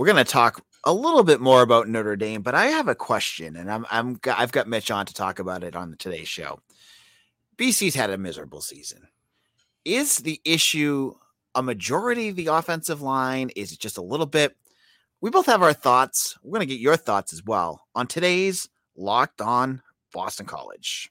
we're going to talk a little bit more about Notre Dame, but I have a question, and I'm I'm I've got Mitch on to talk about it on today's show. BC's had a miserable season. Is the issue a majority of the offensive line? Is it just a little bit? We both have our thoughts. We're going to get your thoughts as well on today's Locked On Boston College.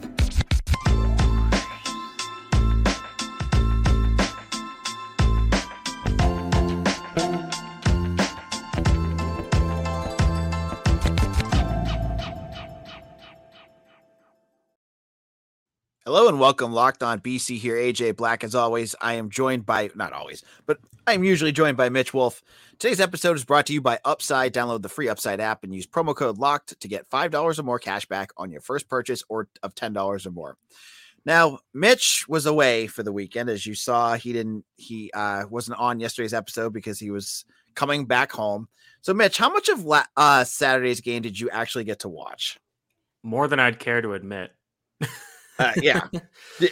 Hello and welcome, Locked On BC here. AJ Black, as always. I am joined by, not always, but I'm usually joined by Mitch Wolfe. Today's episode is brought to you by Upside. Download the free Upside app and use promo code LOCKED to get $5 or more cash back on your first purchase or of $10 or more. Now, Mitch was away for the weekend. As you saw, he didn't, he uh, wasn't on yesterday's episode because he was coming back home. So, Mitch, how much of la- uh, Saturday's game did you actually get to watch? More than I'd care to admit. Uh, yeah,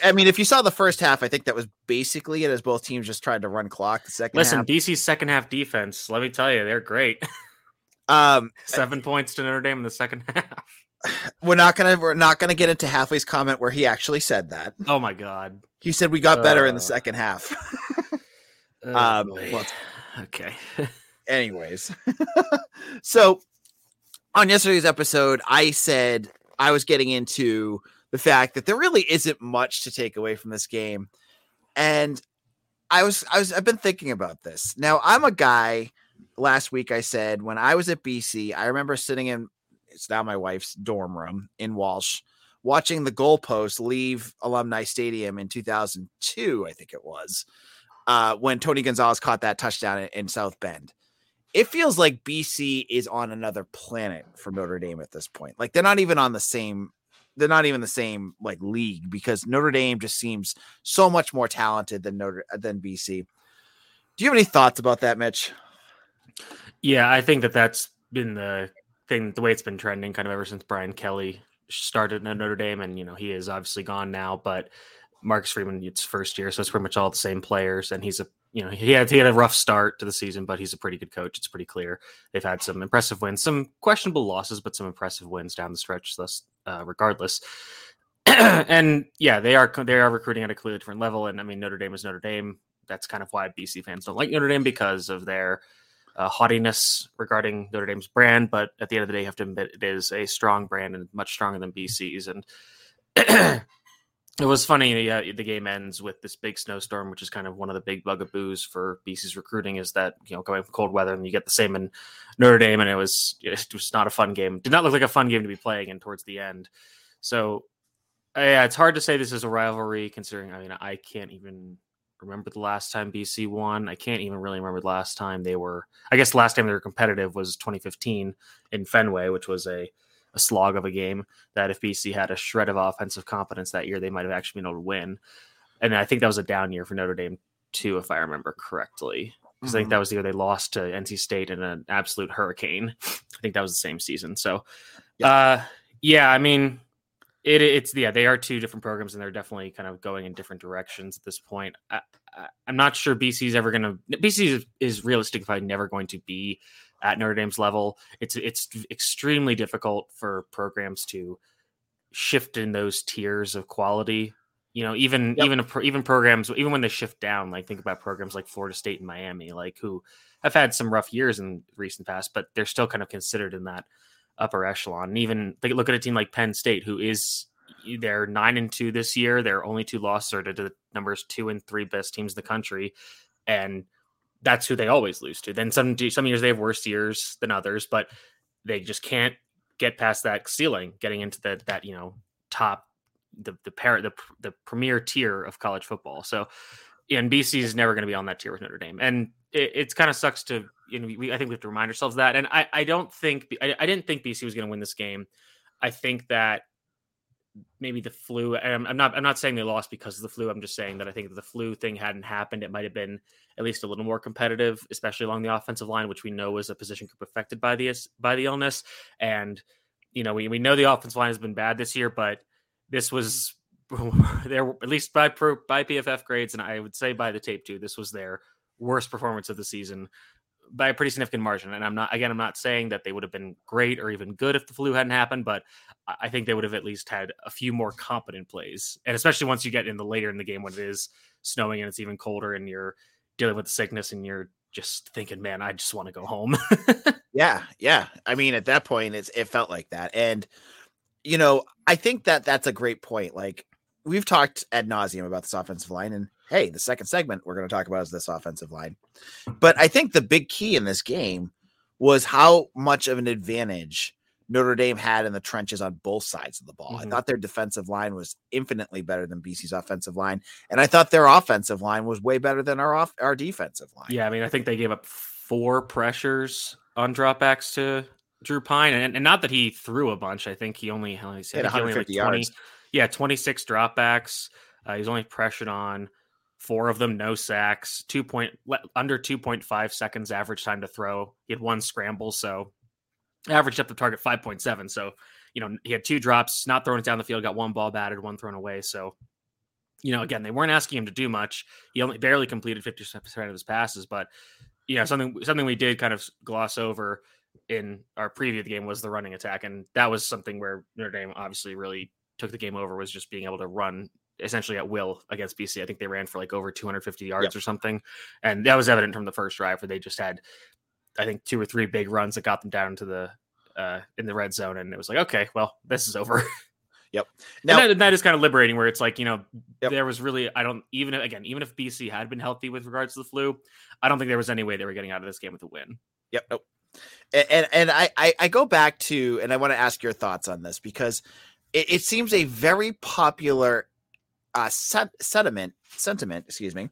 I mean, if you saw the first half, I think that was basically it. As both teams just tried to run clock. The second, listen, half, BC's second half defense. Let me tell you, they're great. um, Seven points to Notre Dame in the second half. we're not gonna we're not gonna get into Hafley's comment where he actually said that. Oh my god, He said we got better in the Uh. second half. Oh, Um, well, okay. anyways, so on yesterday's episode, I said I was getting into the fact that there really isn't much to take away from this game, and I was I was I've been thinking about this. Now I'm a guy. Last week I said when I was at BC, I remember sitting in it's now my wife's dorm room in Walsh, watching the goalpost leave Alumni Stadium in 2002, I think it was, uh, when Tony Gonzalez caught that touchdown in, in South Bend it feels like BC is on another planet for Notre Dame at this point. Like they're not even on the same they're not even the same like league because Notre Dame just seems so much more talented than Notre uh, than BC. Do you have any thoughts about that, Mitch? Yeah, I think that that's been the thing, the way it's been trending kind of ever since Brian Kelly started Notre Dame. And, you know, he is obviously gone now, but Marcus Freeman, it's first year. So it's pretty much all the same players. And he's a, you know, he had, he had a rough start to the season, but he's a pretty good coach. It's pretty clear. They've had some impressive wins, some questionable losses, but some impressive wins down the stretch, thus, uh, regardless. and yeah, they are they are recruiting at a clearly different level. And I mean, Notre Dame is Notre Dame. That's kind of why BC fans don't like Notre Dame because of their uh, haughtiness regarding Notre Dame's brand. But at the end of the day, you have to admit it is a strong brand and much stronger than BC's. And it was funny. The game ends with this big snowstorm, which is kind of one of the big bugaboos for BC's recruiting. Is that you know going from cold weather and you get the same in Notre Dame, and it was it was not a fun game. Did not look like a fun game to be playing. And towards the end, so uh, yeah, it's hard to say this is a rivalry considering. I mean, I can't even remember the last time BC won. I can't even really remember the last time they were. I guess the last time they were competitive was 2015 in Fenway, which was a a slog of a game. That if BC had a shred of offensive competence that year, they might have actually been able to win. And I think that was a down year for Notre Dame too, if I remember correctly. Because I think that was the year they lost to NC State in an absolute hurricane. I think that was the same season. So, uh, yeah, I mean, it, it's yeah, they are two different programs, and they're definitely kind of going in different directions at this point. I, I, I'm not sure BC is ever going to. BC is, is realistically never going to be at Notre Dame's level. It's it's extremely difficult for programs to shift in those tiers of quality. You know, even Yep. even a, pro- even programs, even when they shift down, like think about programs like Florida State and Miami, like who have had some rough years in recent past, but they're still kind of considered in that upper echelon. And even look at a team like Penn State, who is they're nine and two this year. Their only two losses are to the numbers two and three best teams in the country, and that's who they always lose to. Then some some years they have worse years than others, but they just can't get past that ceiling, getting into the that you know top the the par- the the premier tier of college football. So, and BC is never going to be on that tier with Notre Dame, and it, it's kind of sucks to you know we I think we have to remind ourselves that. And I I don't think I, I didn't think BC was going to win this game. I think that maybe the flu. I'm, not. I'm not saying they lost because of the flu. I'm just saying that I think the flu thing hadn't happened, it might have been at least a little more competitive, especially along the offensive line, which we know is a position group affected by the by the illness. And you know, we, we know the offensive line has been bad this year, but this was there at least by by PFF grades, and I would say by the tape too. This was their worst performance of the season by a pretty significant margin. And I'm not again, I'm not saying that they would have been great or even good if the flu hadn't happened, but I think they would have at least had a few more competent plays. And especially once you get in the later in the game when it is snowing and it's even colder and you're dealing with the sickness and you're just thinking, man, I just want to go home. yeah, yeah. I mean, at that point, it's it felt like that, and you know, I think that that's a great point. Like we've talked ad nauseum about this offensive line, and hey, the second segment we're going to talk about is this offensive line. But I think the big key in this game was how much of an advantage Notre Dame had in the trenches on both sides of the ball. Mm-hmm. I thought their defensive line was infinitely better than BC's offensive line, and I thought their offensive line was way better than our off our defensive line. Yeah, I mean, I think they gave up four pressures on dropbacks to Drew Pyne, and, and not that he threw a bunch. I think he only, he had 150 like 20, yards. Yeah, 26 dropbacks. Uh, he's only pressured on four of them, no sacks, two point under 2.5 seconds average time to throw. He had one scramble, so average depth of target 5.7. So, you know, he had two drops, not throwing it down the field, got one ball batted, one thrown away. So, you know, again, they weren't asking him to do much. He only barely completed 50% of his passes, but you know, something something we did kind of gloss over in our preview of the game was the running attack. And that was something where Notre Dame obviously really took the game over was just being able to run essentially at will against BC. I think they ran for like over 250 yards yep. or something. And that was evident from the first drive where they just had I think two or three big runs that got them down to the uh, in the red zone, and it was like, okay, well, this is over. Yep. Now and that, that is kind of liberating, where it's like you know yep. there was really I don't even again even if BC had been healthy with regards to the flu, I don't think there was any way they were getting out of this game with a win. Yep. Nope. And and, and I, I, I go back to and I want to ask your thoughts on this because it, it seems a very popular uh sentiment sentiment excuse me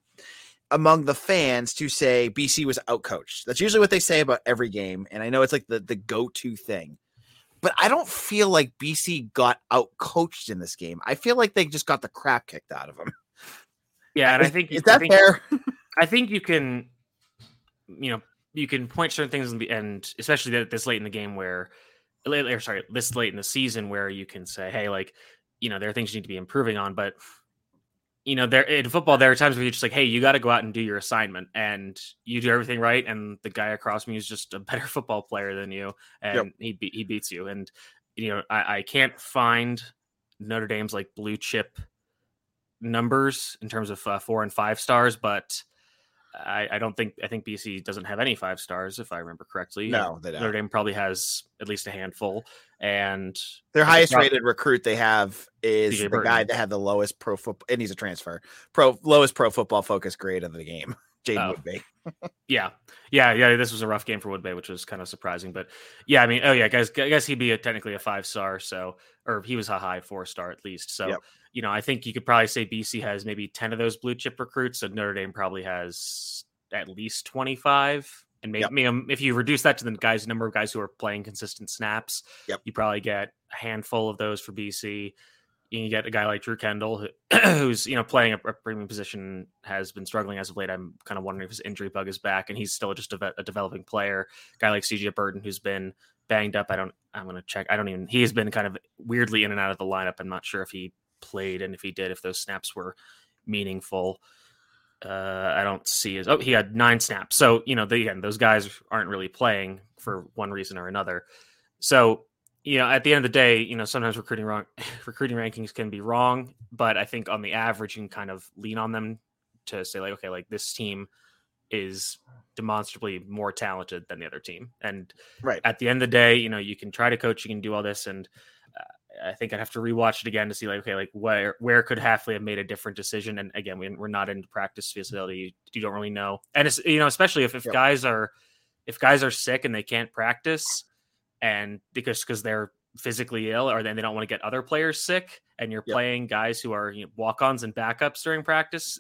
among the fans to say BC was outcoached. That's usually what they say about every game, and I know it's like the the go to thing. But I don't feel like BC got outcoached in this game. I feel like they just got the crap kicked out of them. Yeah, and I think is that I think, fair? I think you can, you know, you can point certain things in the end, especially this late in the game where, or sorry, this late in the season where you can say, hey, like, you know, there are things you need to be improving on, but you know, there in football, there are times where you're just like, hey, you got to go out and do your assignment, and you do everything right, and the guy across me is just a better football player than you, and yep. he be- he beats you, and you know, I, I can't find Notre Dame's like blue chip numbers in terms of uh, four and five stars, but I, I, don't think I think BC doesn't have any five stars if I remember correctly. No, they don't. Notre Dame probably has at least a handful, and their highest rated recruit they have is DJ the Burton. guy that had the lowest pro football, and he's a transfer pro lowest pro football focus grade of the game. Jaden oh. Woodbey. yeah, yeah, yeah. This was a rough game for Woodbey, which was kind of surprising. But yeah, I mean, oh yeah, guys, I guess he'd be a, technically a five star. So, or he was a high four star at least. So, yep. you know, I think you could probably say BC has maybe ten of those blue chip recruits, and Notre Dame probably has at least twenty five. And maybe, yep. maybe, um, if you reduce that to the guys number of guys who are playing consistent snaps, yep. you probably get a handful of those for BC you get a guy like Drew Kendall, who, who's you know playing a, a, premium position, has been struggling as of late. I'm kind of wondering if his injury bug is back, and he's still just a, a developing player. A guy like CJ Burton, who's been banged up. I don't. I'm going to check. I don't even. He has been kind of weirdly in and out of the lineup. I'm not sure if he played, and if he did, if those snaps were meaningful. Uh, I don't see his. Oh, he had nine snaps. So you know, the, again, those guys aren't really playing for one reason or another. So you know, at the end of the day, you know, sometimes recruiting wrong recruiting rankings can be wrong, but I think on the average you can kind of lean on them to say like, okay, like this team is demonstrably more talented than the other team. And right at the end of the day, you know, you can try to coach, you can do all this, and uh, I think I'd have to rewatch it again to see like, okay, like where where could Hafley have made a different decision? And again, we, are not in practice facility, you don't really know, and it's you know, especially if if yep. guys are if guys are sick and they can't practice and because because they're physically ill or then they don't want to get other players sick and you're yep. playing guys who are you know, walk-ons and backups during practice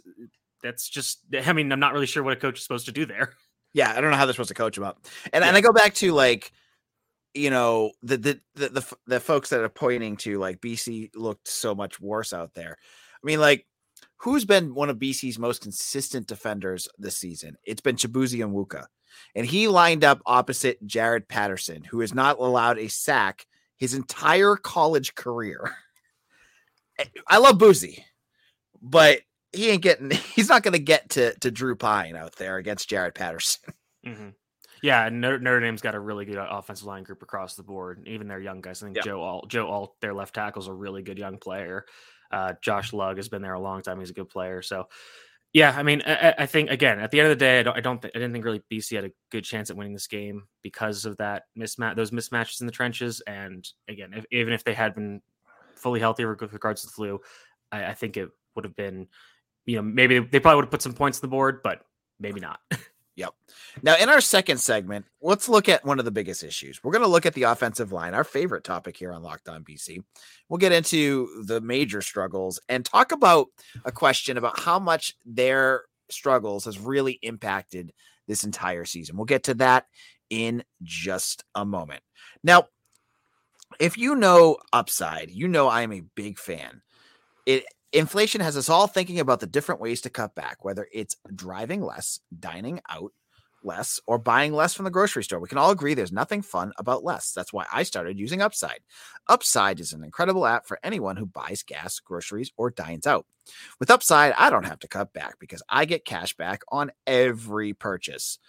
that's just i mean i'm not really sure what a coach is supposed to do there. Yeah i don't know how they're supposed to coach about and, yeah. and i go back to like you know the, the the the the folks that are pointing to like bc looked so much worse out there. I mean like who's been one of bc's most consistent defenders this season? It's been chibuzi Onwuka and he lined up opposite Jarrett Patterson, who has not allowed a sack his entire college career. I love Boozy, but he ain't getting. He's not going to get to to Drew Pyne out there against Jarrett Patterson. Mm-hmm. Yeah, Notre, Notre, Dame's got a really good offensive line group across the board. Even their young guys. I think Joe Alt, Joe Alt, their left tackle's a really good young player. Uh, Josh Lugg has been there a long time. He's a good player. So, yeah, I mean, I, I think again at the end of the day, I don't, I don't, th- I didn't think really BC had a good chance at winning this game because of that mismatch, those mismatches in the trenches. And again, if, even if they had been fully healthy with regards to the flu, I, I think it would have been, you know, maybe they probably would have put some points on the board, but maybe not. Yep. Now, in our second segment, let's look at one of the biggest issues. We're going to look at the offensive line, our favorite topic here on Locked On BC. We'll get into the major struggles and talk about a question about how much their struggles has really impacted this entire season. We'll get to that in just a moment. Now, if you know Upside, you know I am a big fan. It Inflation has us all thinking about the different ways to cut back, whether it's driving less, dining out less, or buying less from the grocery store. We can all agree there's nothing fun about less. That's why I started using Upside. Upside is an incredible app for anyone who buys gas, groceries, or dines out. With Upside, I don't have to cut back because I get cash back on every purchase.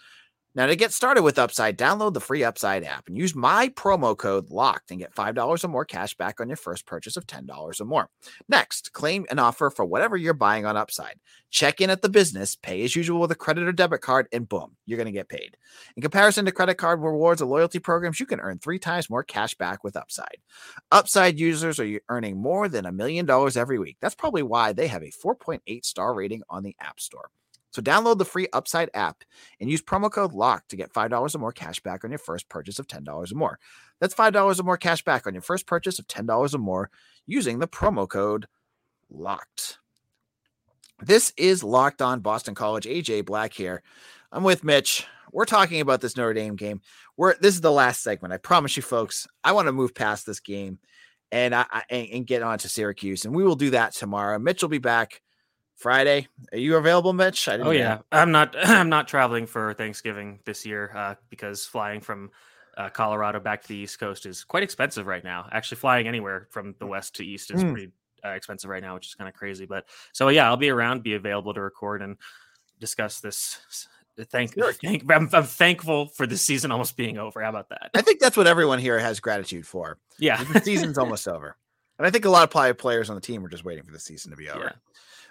Now, to get started with Upside, download the free Upside app and use my promo code LOCKED and get $5 or more cash back on your first purchase of $10 or more. Next, claim an offer for whatever you're buying on Upside. Check in at the business, pay as usual with a credit or debit card, and boom, you're going to get paid. In comparison to credit card rewards or loyalty programs, you can earn three times more cash back with Upside. Upside users are earning more than a million dollars every week. That's probably why they have a 4.8 star rating on the App Store. So download the free Upside app and use promo code LOCK to get $5 or more cash back on your first purchase of $10 or more. That's $5 or more cash back on your first purchase of $10 or more using the promo code LOCKED. This is Locked On Boston College. AJ Black here. I'm with Mitch. We're talking about this Notre Dame game. We're this is the last segment. I promise you, folks. I want to move past this game and I, and, and get on to Syracuse, and we will do that tomorrow. Mitch will be back Friday. Are you available, Mitch? oh yeah, know. I'm not. I'm not traveling for Thanksgiving this year uh, because flying from uh, Colorado back to the East Coast is quite expensive right now. Actually, flying anywhere from the West to East is mm. pretty uh, expensive right now, which is kind of crazy. But so yeah, I'll be around, be available to record and discuss this. Thank, thank I'm, I'm, thankful for the season almost being over. How about that? I think that's what everyone here has gratitude for. Yeah, the season's almost over, and I think a lot of players on the team are just waiting for the season to be over. Yeah.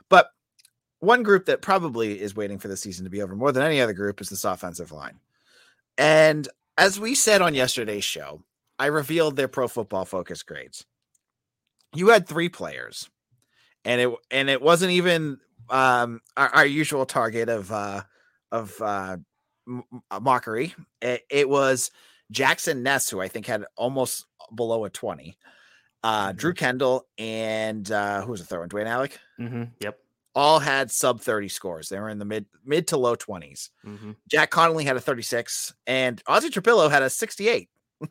But one group that probably is waiting for the season to be over more than any other group is this offensive line. And as we said on yesterday's show, I revealed their pro football focus grades. You had three players, and it and it wasn't even um, our, our, usual target of uh, of uh, m- mockery. It, it, was Jackson Ness, who I think had almost below a twenty. Uh, Drew mm-hmm. Kendall and uh, who was the third one? Dwayne Allick. Mm-hmm. Yep all had sub 30 scores. They were in the mid mid to low 20s. Mm-hmm. Jack Conley had a 36 and Ozzy Trapilo had a 68.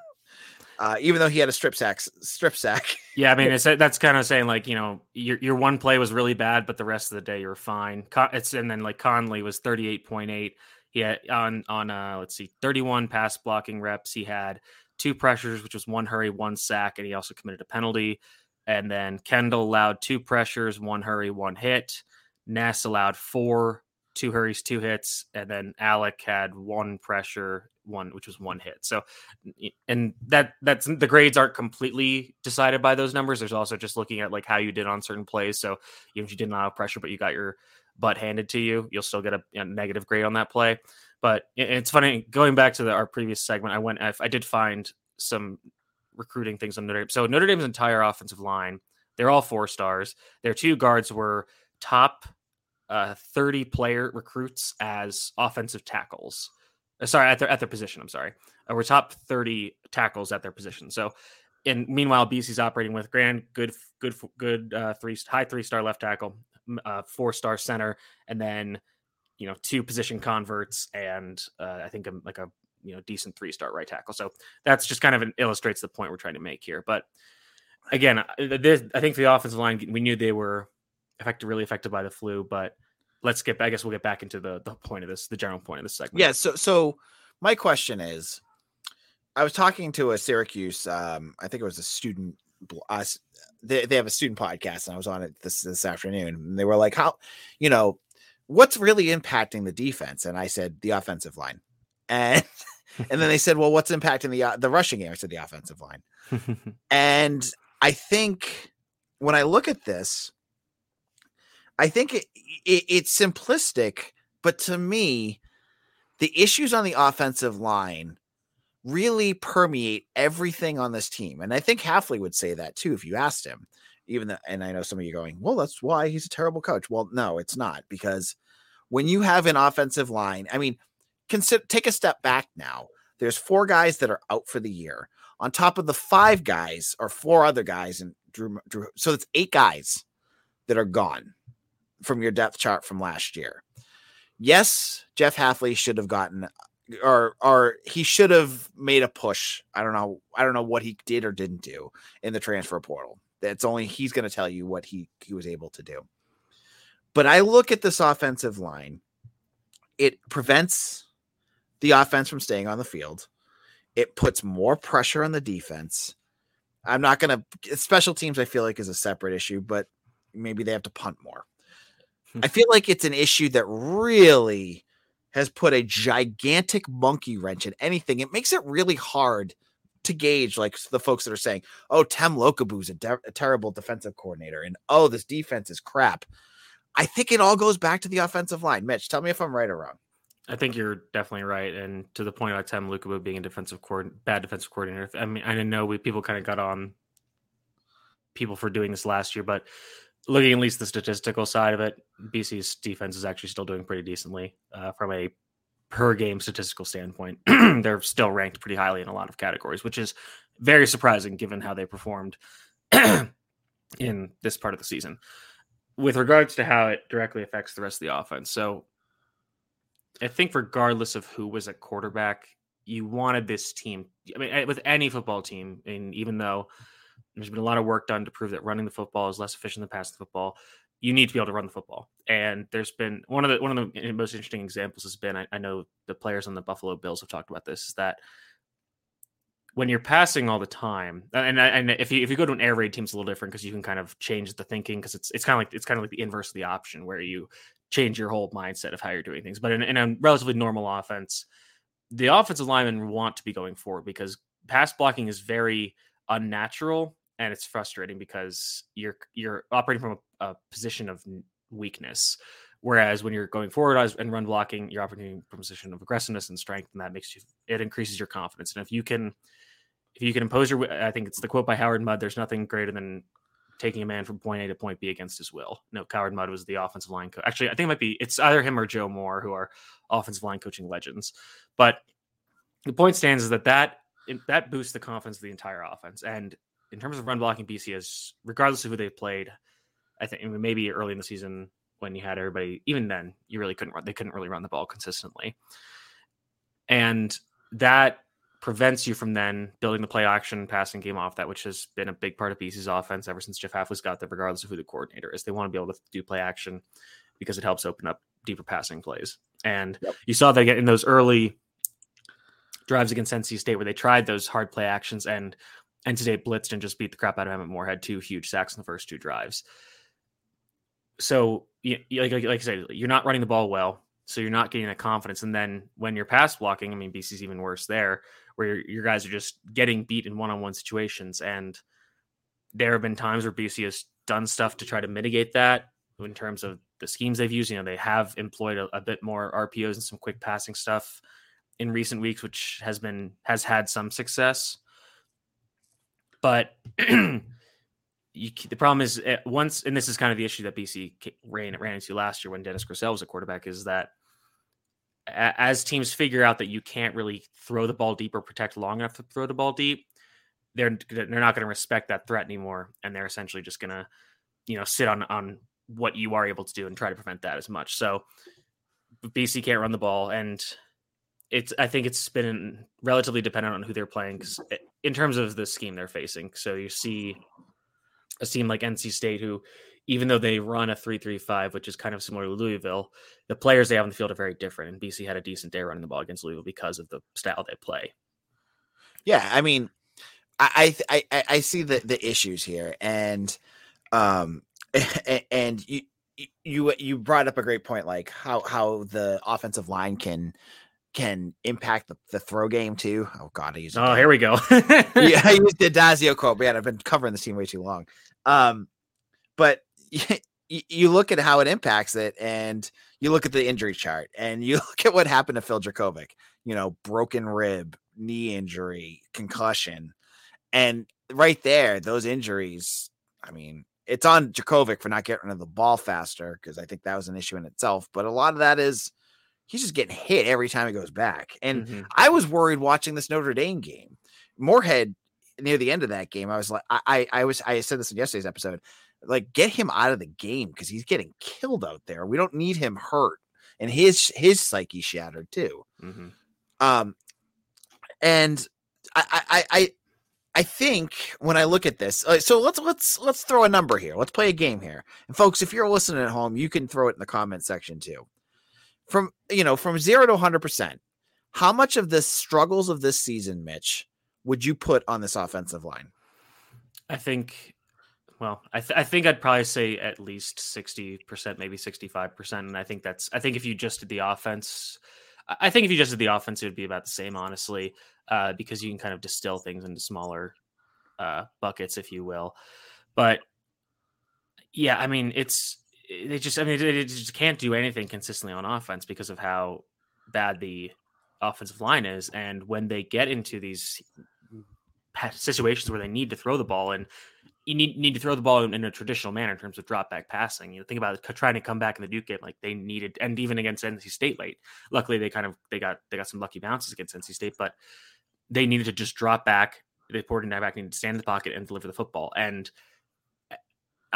uh, even though he had a strip sack strip sack. yeah, I mean it's that's kind of saying like, you know, your your one play was really bad but the rest of the day you're fine. It's and then like Conley was 38.8. He had on on uh let's see 31 pass blocking reps. He had two pressures which was one hurry, one sack and he also committed a penalty. And then Kendall allowed two pressures, one hurry, one hit. Ness allowed four, two hurries, two hits, and then Allick had one pressure, one which was one hit. So, and that that's the grades aren't completely decided by those numbers. There's also just looking at like how you did on certain plays. So, even if you didn't allow pressure, but you got your butt handed to you, you'll still get a, a negative grade on that play. But it's funny going back to the, our previous segment. I went, I, I did find some recruiting things on Notre Dame. So Notre Dame's entire offensive line, they're all four stars. Their two guards were top uh, 30 player recruits as offensive tackles. Uh, sorry, at their at their position. I'm sorry. Uh, we're top 30 tackles at their position. So, and meanwhile, BC's operating with Grand, good, good, good uh, three high three star left tackle, uh, four star center, and then you know two position converts, and uh, I think a, like a you know decent three star right tackle. So that's just kind of an, illustrates the point we're trying to make here. But again, this, I think the offensive line, we knew they were affected, really affected by the flu. But let's get. I guess we'll get back into the the point of this, the general point of this segment. Yeah. So so my question is, I was talking to a Syracuse, um, I think it was a student, uh, they, they have a student podcast, and I was on it this this afternoon, and they were like, "How, you know, what's really impacting the defense?" And I said, "The offensive line," and and then they said, "Well, what's impacting the uh, the rushing game?" I said, "The offensive line," and I think when I look at this, I think it, it, it's simplistic, but to me, the issues on the offensive line really permeate everything on this team. And I think Hafley would say that too if you asked him. Even though, and I know some of you going, well, that's why he's a terrible coach. Well, no, it's not because when you have an offensive line, I mean, consider take a step back now. There's four guys that are out for the year on top of the five guys or four other guys and Drew, Drew so it's eight guys that are gone from your depth chart from last year. Yes, Jeff Hafley should have gotten or or he should have made a push. I don't know. I don't know what he did or didn't do in the transfer portal. That's only he's going to tell you what he he was able to do. But I look at this offensive line. It prevents the offense from staying on the field. It puts more pressure on the defense. I'm not going to special teams I feel like is a separate issue, but maybe they have to punt more. Hmm. I feel like it's an issue that really has put a gigantic monkey wrench in anything. It makes it really hard to gauge, like the folks that are saying, "Oh, Tem Lukabu's a, de- a terrible defensive coordinator," and "Oh, this defense is crap." I think it all goes back to the offensive line. Mitch, tell me if I'm right or wrong. I think you're definitely right, and to the point about Tem Lukabu being a defensive coord- bad defensive coordinator. I mean, I know we people kind of got on people for doing this last year, but looking at least the statistical side of it, BC's defense is actually still doing pretty decently uh, from a per game statistical standpoint. They're still ranked pretty highly in a lot of categories, which is very surprising given how they performed in this part of the season. With regards to how it directly affects the rest of the offense, so I think regardless of who was at quarterback, you wanted this team. I mean, with any football team, and even though there's been a lot of work done to prove that running the football is less efficient than passing the football. You need to be able to run the football. And there's been one of the one of the eh, most interesting examples has been I, I know the players on the Buffalo Bills have talked about this is that when you're passing all the time, and and if you if you go to an air raid team, it's a little different because you can kind of change the thinking because it's it's kind of like it's kind of like the inverse of the option where you change your whole mindset of how you're doing things. But in, in a relatively normal offense, the offensive linemen want to be going forward because pass blocking is very unnatural and it's frustrating because you're you're operating from a, a position of weakness. Whereas when you're going forward and run blocking you're operating from a position of aggressiveness and strength and that makes you it increases your confidence. And if you can if you can impose your i think it's the quote by howard mudd there's nothing greater than taking a man from point a to point b against his will. No howard mudd was the offensive line coach actually i think it might be it's either him or joe moore who are offensive line coaching legends. But the point stands is that that that boosts the confidence of the entire offense. And in terms of run blocking, BC is regardless of who they've played. I think maybe early in the season when you had everybody, even then you really couldn't run. They couldn't really run the ball consistently, and that prevents you from then building the play action passing game off that, which has been a big part of BC's offense ever since Jeff Hafley's got there, regardless of who the coordinator is. They want to be able to do play action because it helps open up deeper passing plays. And yep. you saw that in those early drives against NC State where they tried those hard play actions and NC State blitzed and just beat the crap out of Emmett Moore. Had two huge sacks in the first two drives. So, like, like, like I said, you're not running the ball well, so you're not getting that confidence. And then when you're pass blocking, I mean, BC's even worse there, where your, your guys are just getting beat in one-on-one situations. And there have been times where BC has done stuff to try to mitigate that in terms of the schemes they've used. You know, they have employed a, a bit more RPOs and some quick passing stuff in recent weeks, which has been has had some success. But you, the problem is eh, once, and this is kind of the issue that BC ran ran into last year when Dennis Grosel was a quarterback, is that as teams figure out that you can't really throw the ball deep or protect long enough to throw the ball deep, they're they're not going to respect that threat anymore, and they're essentially just going to, you know, sit on on what you are able to do and try to prevent that as much. So BC can't run the ball, and it's I think it's been relatively dependent on who they're playing because in terms of the scheme they're facing. So you see a team like NC State who, even though they run a three-three-five, which is kind of similar to Louisville, the players they have on the field are very different. And BC had a decent day running the ball against Louisville because of the style they play. Yeah, I mean, I I I, I see the the issues here, and um, and you you you brought up a great point, like how how the offensive line can can impact the, the throw game too. Oh God, I used oh here we go. yeah, I used the Dazio quote. Man, I've been covering the team way too long. Um, but you, you look at how it impacts it, and you look at the injury chart, and you look at what happened to Phil Jurkovec. You know, broken rib, knee injury, concussion, and right there, those injuries. I mean, it's on Jurkovec for not getting rid of the ball faster because I think that was an issue in itself. But a lot of that is he's just getting hit every time he goes back. And mm-hmm. I was worried watching this Notre Dame game. Morehead near the end of that game, I was like, I, I, I was, I said this in yesterday's episode, like get him out of the game because he's getting killed out there. We don't need him hurt, and his his psyche shattered too. Mm-hmm. Um, and I, I, I, I think when I look at this, uh, so let's let's let's throw a number here. Let's play a game here, and folks, if you're listening at home, you can throw it in the comment section too. From you know, from zero to hundred percent, how much of the struggles of this season, Mitch, would you put on this offensive line? I think well, I, th- I think I'd probably say at least 60%, maybe 65%. And I think that's, I think if you just did the offense, I think if you just did the offense, it would be about the same, honestly, uh, because you can kind of distill things into smaller uh, buckets, if you will. But yeah, I mean, it's, they just, I mean, they just can't do anything consistently on offense because of how bad the offensive line is. And when they get into these situations where they need to throw the ball and you need need to throw the ball in, in, a traditional manner in terms of drop back passing. You know, think about it, trying to come back in the Duke game like they needed, and even against NC State late. Luckily, they kind of they got they got some lucky bounces against NC State, but they needed to just drop back. They poured in back to stand in the pocket and deliver the football. And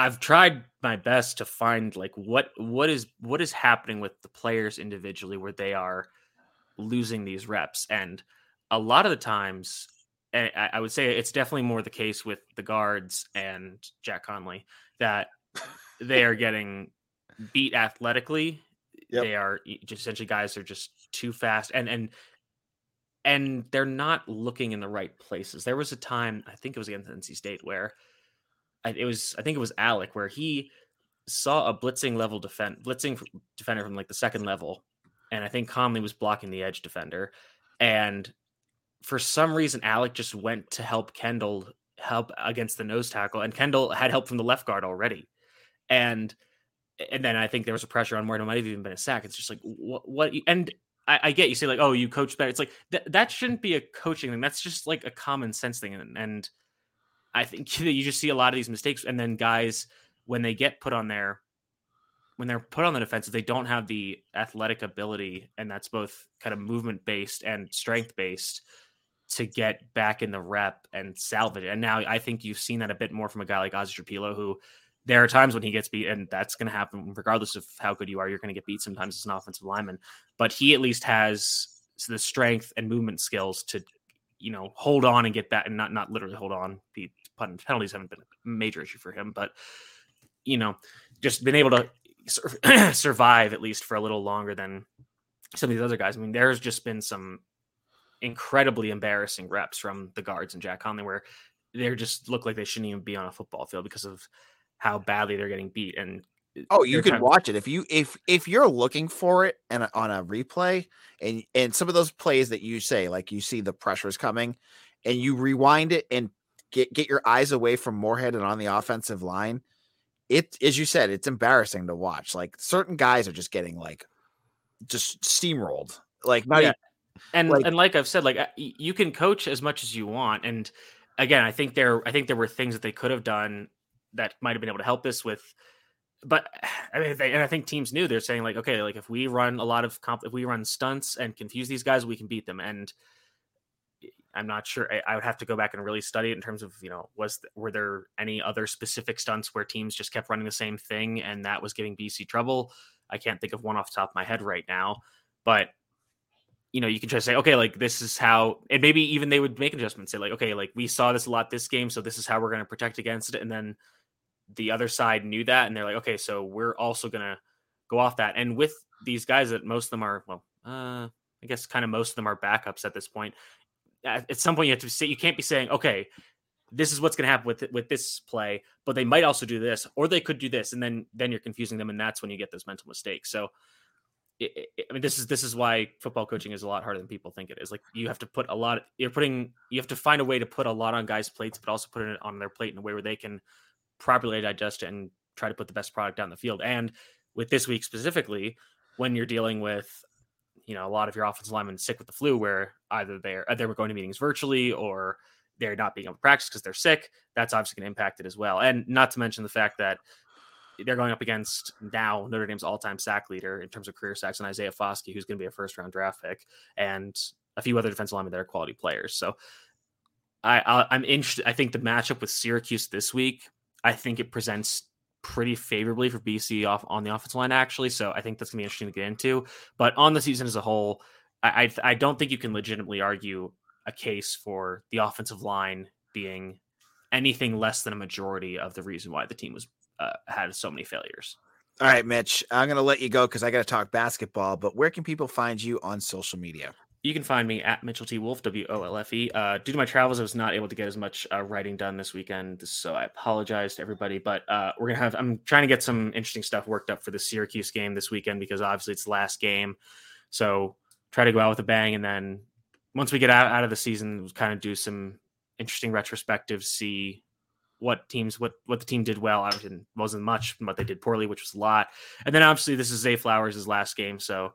I've tried my best to find like what what is what is happening with the players individually where they are losing these reps and a lot of the times I, would say it's definitely more the case with the guards and Jack Conley that they are getting beat athletically. Yep. They are just essentially guys are just too fast and and and they're not looking in the right places. There was a time I think it was against NC State where it was I think it was Allick where he saw a blitzing level defend blitzing defender from like the second level, and I think Conley was blocking the edge defender, and for some reason, Allick just went to help Kendall help against the nose tackle, and Kendall had help from the left guard already, and and then I think there was a pressure on it might have even been a sack. It's just like what what and I, I get you say like oh you coach better. It's like th- that shouldn't be a coaching thing. That's just like a common sense thing, and, and I think you just see a lot of these mistakes, and then guys when they get put on there when they're put on the defensive, they don't have the athletic ability, and that's both kind of movement based and strength based to get back in the rep and salvage it. And now I think you've seen that a bit more from a guy like Ozzy Trapilo, who there are times when he gets beat, and that's going to happen regardless of how good you are. You're going to get beat sometimes as an offensive lineman, but he at least has the strength and movement skills to, you know, hold on and get back, and not not literally hold on. Penalties haven't been a major issue for him, but you know, just been able to survive at least for a little longer than some of these other guys. I mean, there's just been some incredibly embarrassing reps from the guards and Jack Conley where they just look like they shouldn't even be on a football field because of how badly they're getting beat. And uh, oh, you can watch it if you if if you're looking for it and on a replay and and some of those plays that you say like you see the pressures coming and you rewind it and get get your eyes away from Morehead and on the offensive line. It as you said, it's embarrassing to watch. Like certain guys are just getting like just steamrolled. Like not yeah and like, and like I've said, like uh, you can coach as much as you want, and again, I think there I think there were things that they could have done that might have been able to help this with. But I mean, they, and I think teams knew they're saying like, okay, like if we run a lot of comp, if we run stunts and confuse these guys, we can beat them. And I'm not sure. I, I, would have to go back and really study it in terms of you know was were there any other specific stunts where teams just kept running the same thing and that was giving BC trouble. I can't think of one off top of my head right now, but you know, you can try to say, okay, like this is how, and maybe even they would make an adjustment, say like, okay, like we saw this a lot this game, so this is how we're going to protect against it, and then the other side knew that, and they're like, okay, so we're also going to go off that, and with these guys that most of them are, well, uh, I guess kind of most of them are backups at this point. At some point you have to say you can't be saying, okay, this is what's going to happen with with this play, but they might also do this, or they could do this, and then then you're confusing them, and that's when you get those mental mistakes. So, it, it, I mean, this is this is why football coaching is a lot harder than people think it is. Like you have to put a lot. You're putting you have to find a way to put a lot on guys' plates, but also put it on their plate in a way where they can properly digest it and try to put the best product down the field. And with this week specifically, when you're dealing with you know a lot of your offensive linemen sick with the flu, where either they're uh, they were going to meetings virtually or they're not being able to practice because they're sick, that's obviously going to impact it as well. And not to mention the fact that they're going up against now Notre Dame's all-time sack leader in terms of career sacks and Isaiah Foskey, who's going to be a first-round draft pick, and a few other defensive linemen that are quality players. So I, I am interested. I think the matchup with Syracuse this week, I think it presents pretty favorably for BC off on the offensive line actually. So I think that's gonna be interesting to get into. But on the season as a whole, I, I, I don't think you can legitimately argue a case for the offensive line being anything less than a majority of the reason why the team was uh, had so many failures. All right, Mitch, I'm going to let you go because I got to talk basketball. But where can people find you on social media? You can find me at Mitchell T. Wolfe W O L F E. Uh, due to my travels, I was not able to get as much uh, writing done this weekend, so I apologize to everybody. But uh, we're gonna have. I'm trying to get some interesting stuff worked up for the Syracuse game this weekend because obviously it's the last game. So try to go out with a bang, and then once we get out, out of the season, we'll kind of do some interesting retrospectives, see what teams what what the team did well. I didn't wasn't much, but they did poorly, which was a lot. And then obviously this is Zay Flowers' last game, so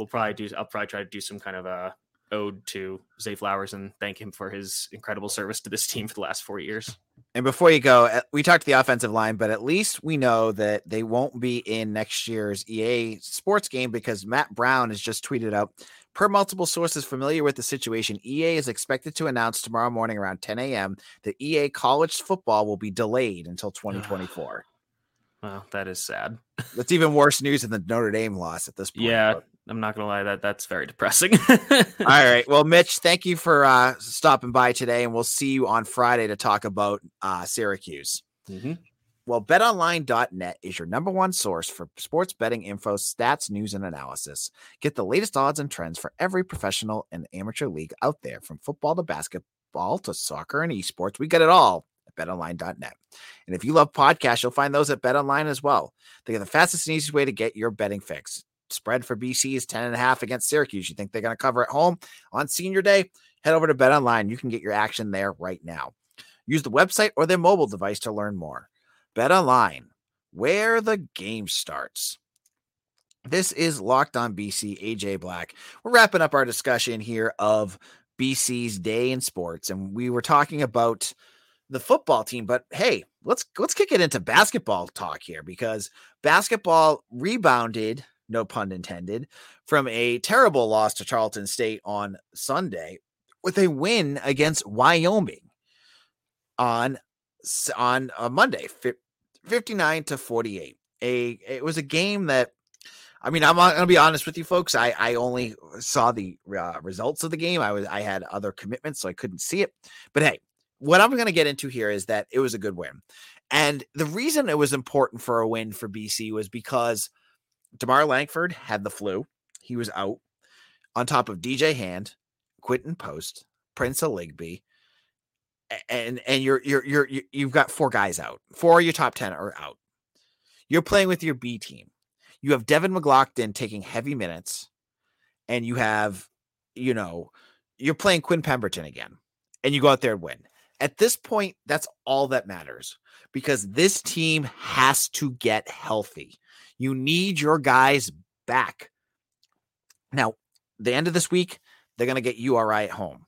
we'll probably do. I'll probably try to do some kind of a ode to Zay Flowers and thank him for his incredible service to this team for the last four years. And before you go, uh, we talked to the offensive line, but at least we know that they won't be in next year's EA sports game because Matt Brown has just tweeted out Per multiple sources familiar with the situation, EA is expected to announce tomorrow morning around 10 a.m. that EA college football will be delayed until 2024. Well, that is sad. That's even worse news than the Notre Dame loss at this point. Yeah, but. I'm not gonna lie, that that's very depressing. All right. Well, Mitch, thank you for uh, stopping by today, and we'll see you on Friday to talk about uh, Syracuse. Mm-hmm. Well, betonline.net is your number one source for sports betting info, stats, news, and analysis. Get the latest odds and trends for every professional and amateur league out there, from football to basketball to soccer and esports. We get it all at betonline.net. And if you love podcasts, you'll find those at betonline as well. They are the fastest and easiest way to get your betting fix. Spread for BC is 10.5 against Syracuse. You think they're going to cover at home on senior day? Head over to betonline. You can get your action there right now. Use the website or their mobile device to learn more. Bet online, where the game starts. This is Locked on BC, AJ Black. We're wrapping up our discussion here of BC's day in sports, and we were talking about the football team. But hey, let's let's kick it into basketball talk here because basketball rebounded, no pun intended, from a terrible loss to Tarleton State on Sunday with a win against Wyoming on on a Monday, 59 to 48. A it was a game that I mean, I'm to be honest with you folks. I I only saw the uh, results of the game. I was I had other commitments, so I couldn't see it. But hey, what I'm to get into here is that it was a good win, and the reason it was important for a win for BC was because Demar Langford had the flu. He was out on top of DJ Hand, Quinten Post, Prince Aligbe, and and you're you're you're you've got four guys out. Four of your top ten are out. You're playing with your B team. You have Devin McGlockton taking heavy minutes, and you have, you know, you're playing Quinn Pemberton again, and you go out there and win. At this point, that's all that matters because this team has to get healthy. You need your guys back. Now, the end of this week, they're going to get URI at home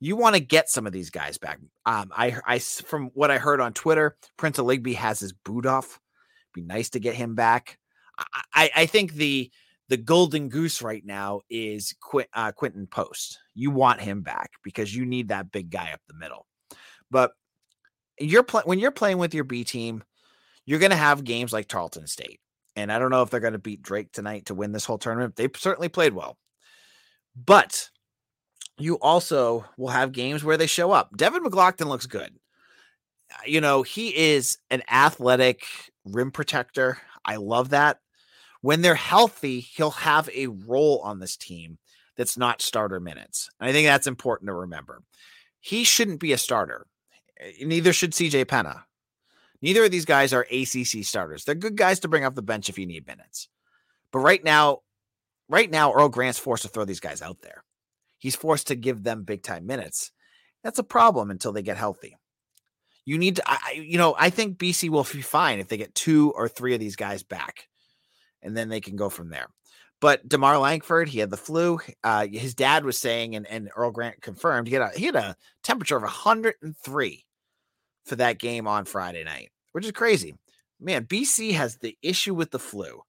you want to get some of these guys back. Um, I, I, from what I heard on Twitter, Prince Aligbe has his boot off. Be nice to get him back. I, I, think the the golden goose right now is Qu- uh, Quinten Post. You want him back because you need that big guy up the middle. But you're playing when you're playing with your B team, you're going to have games like Tarleton State. And I don't know if they're going to beat Drake tonight to win this whole tournament. They certainly played well. But you also will have games where they show up. Devin McGlockton looks good. You know, he is an athletic rim protector. I love that. When they're healthy, he'll have a role on this team that's not starter minutes. And I think that's important to remember. He shouldn't be a starter. Eh, neither should CJ Penna. Neither of these guys are ACC starters. They're good guys to bring off the bench if you need minutes. But right now, right now, Earl Grant's forced to throw these guys out there. He's forced to give them big time minutes. That's a problem until they get healthy. You need to, I, you know, I think BC will be fine if they get two or three of these guys back, and then they can go from there. But Demarr Langford, he had the flu. Uh, his dad was saying, and, and Earl Grant confirmed, he had a he had a temperature of 103 for that game on Friday night, which is crazy. Man, BC has the issue with the flu.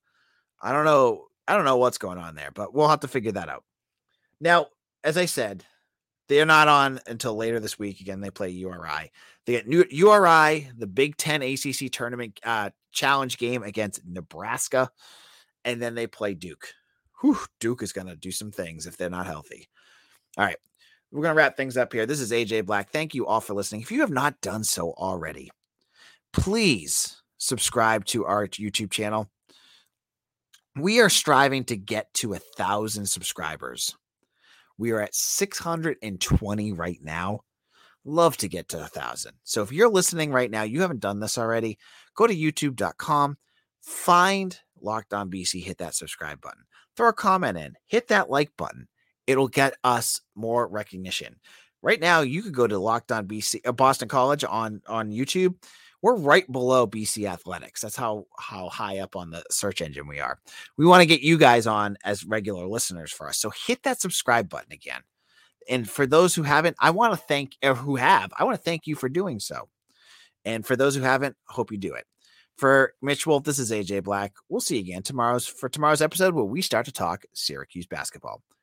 I don't know. I don't know what's going on there, but we'll have to figure that out. Now, as I said, they're not on until later this week. Again, they play URI. They get new URI, the Big Ten ACC tournament uh, challenge game against Nebraska, and then they play Duke whew, Duke is going to do some things if they're not healthy. All right. We're going to wrap things up here. This is AJ Black. Thank you all for listening. If you have not done so already, please subscribe to our YouTube channel. We are striving to get to a thousand subscribers. We are at 620 right now. Love to get to a thousand. So if you're listening right now, you haven't done this already, go to youtube.com, find Locked On BC, hit that subscribe button throw a comment in, hit that like button. It'll get us more recognition. Right now, you could go to Locked On BC uh, Boston College on on YouTube. We're right below BC Athletics. That's how how high up on the search engine we are. We want to get you guys on as regular listeners for us. So hit that subscribe button again. And for those who haven't, I want to thank or who have, I want to thank you for doing so. And for those who haven't, hope you do it. For Mitch Wolfe, this is AJ Black. We'll see you again tomorrow's for tomorrow's episode where we start to talk Syracuse basketball.